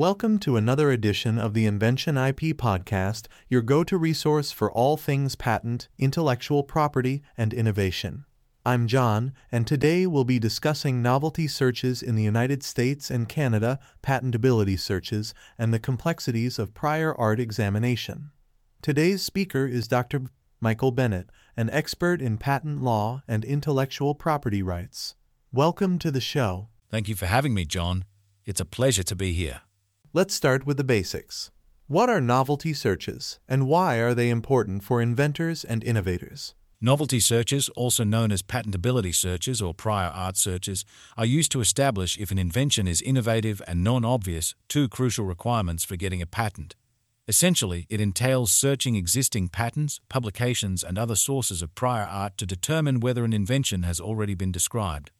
Welcome to another edition of the Invention IP Podcast, your go to resource for all things patent, intellectual property, and innovation. I'm John, and today we'll be discussing novelty searches in the United States and Canada, patentability searches, and the complexities of prior art examination. Today's speaker is Dr. Michael Bennett, an expert in patent law and intellectual property rights. Welcome to the show. Thank you for having me, John. It's a pleasure to be here. Let's start with the basics. What are novelty searches, and why are they important for inventors and innovators? Novelty searches, also known as patentability searches or prior art searches, are used to establish if an invention is innovative and non obvious, two crucial requirements for getting a patent. Essentially, it entails searching existing patents, publications, and other sources of prior art to determine whether an invention has already been described.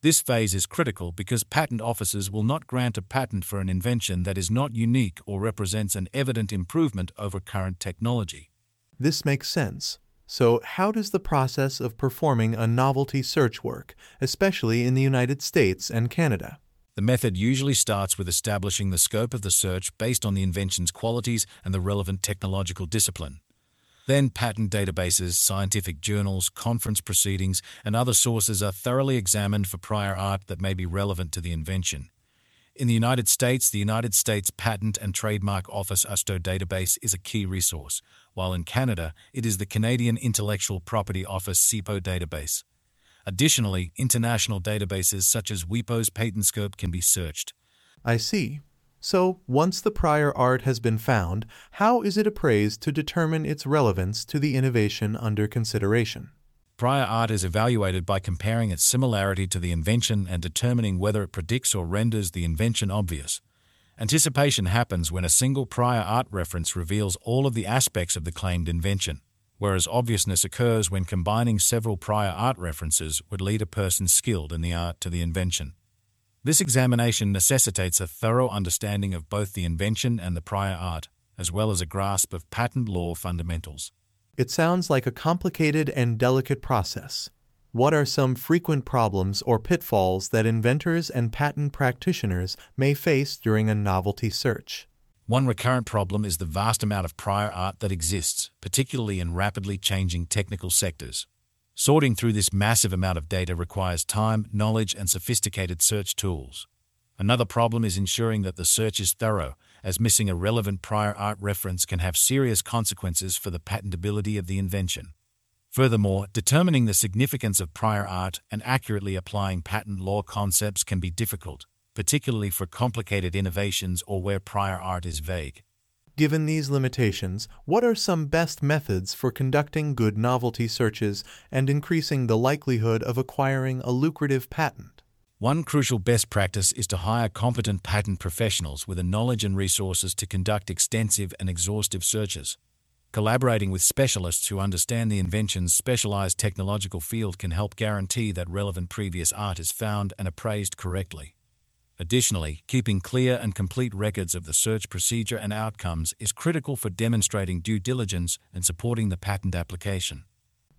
This phase is critical because patent offices will not grant a patent for an invention that is not unique or represents an evident improvement over current technology. This makes sense. So, how does the process of performing a novelty search work, especially in the United States and Canada? The method usually starts with establishing the scope of the search based on the invention's qualities and the relevant technological discipline. Then, patent databases, scientific journals, conference proceedings, and other sources are thoroughly examined for prior art that may be relevant to the invention. In the United States, the United States Patent and Trademark Office USPTO database is a key resource, while in Canada, it is the Canadian Intellectual Property Office CIPO database. Additionally, international databases such as WIPO's PatentScope can be searched. I see. So, once the prior art has been found, how is it appraised to determine its relevance to the innovation under consideration? Prior art is evaluated by comparing its similarity to the invention and determining whether it predicts or renders the invention obvious. Anticipation happens when a single prior art reference reveals all of the aspects of the claimed invention, whereas obviousness occurs when combining several prior art references would lead a person skilled in the art to the invention. This examination necessitates a thorough understanding of both the invention and the prior art, as well as a grasp of patent law fundamentals. It sounds like a complicated and delicate process. What are some frequent problems or pitfalls that inventors and patent practitioners may face during a novelty search? One recurrent problem is the vast amount of prior art that exists, particularly in rapidly changing technical sectors. Sorting through this massive amount of data requires time, knowledge, and sophisticated search tools. Another problem is ensuring that the search is thorough as missing a relevant prior art reference can have serious consequences for the patentability of the invention. Furthermore, determining the significance of prior art and accurately applying patent law concepts can be difficult, particularly for complicated innovations or where prior art is vague. Given these limitations, what are some best methods for conducting good novelty searches and increasing the likelihood of acquiring a lucrative patent? One crucial best practice is to hire competent patent professionals with the knowledge and resources to conduct extensive and exhaustive searches. Collaborating with specialists who understand the invention's specialized technological field can help guarantee that relevant previous art is found and appraised correctly. Additionally, keeping clear and complete records of the search procedure and outcomes is critical for demonstrating due diligence and supporting the patent application.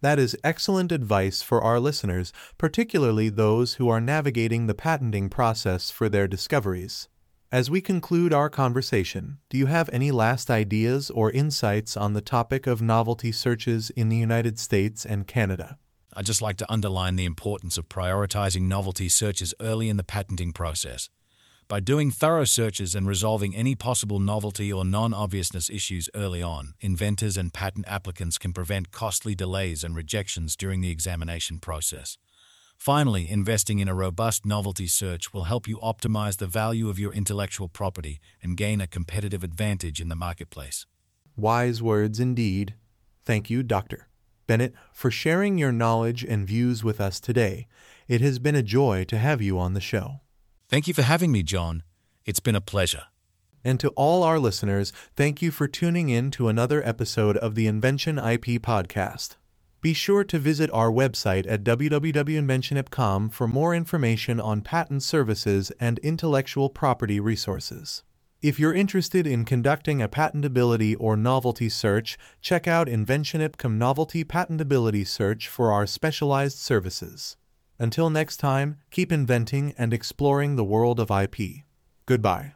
That is excellent advice for our listeners, particularly those who are navigating the patenting process for their discoveries. As we conclude our conversation, do you have any last ideas or insights on the topic of novelty searches in the United States and Canada? I'd just like to underline the importance of prioritizing novelty searches early in the patenting process. By doing thorough searches and resolving any possible novelty or non obviousness issues early on, inventors and patent applicants can prevent costly delays and rejections during the examination process. Finally, investing in a robust novelty search will help you optimize the value of your intellectual property and gain a competitive advantage in the marketplace. Wise words indeed. Thank you, Dr. Bennett, for sharing your knowledge and views with us today. It has been a joy to have you on the show. Thank you for having me, John. It's been a pleasure. And to all our listeners, thank you for tuning in to another episode of the Invention IP podcast. Be sure to visit our website at www.inventionip.com for more information on patent services and intellectual property resources. If you're interested in conducting a patentability or novelty search, check out InventionIPCOM Novelty Patentability Search for our specialized services. Until next time, keep inventing and exploring the world of IP. Goodbye.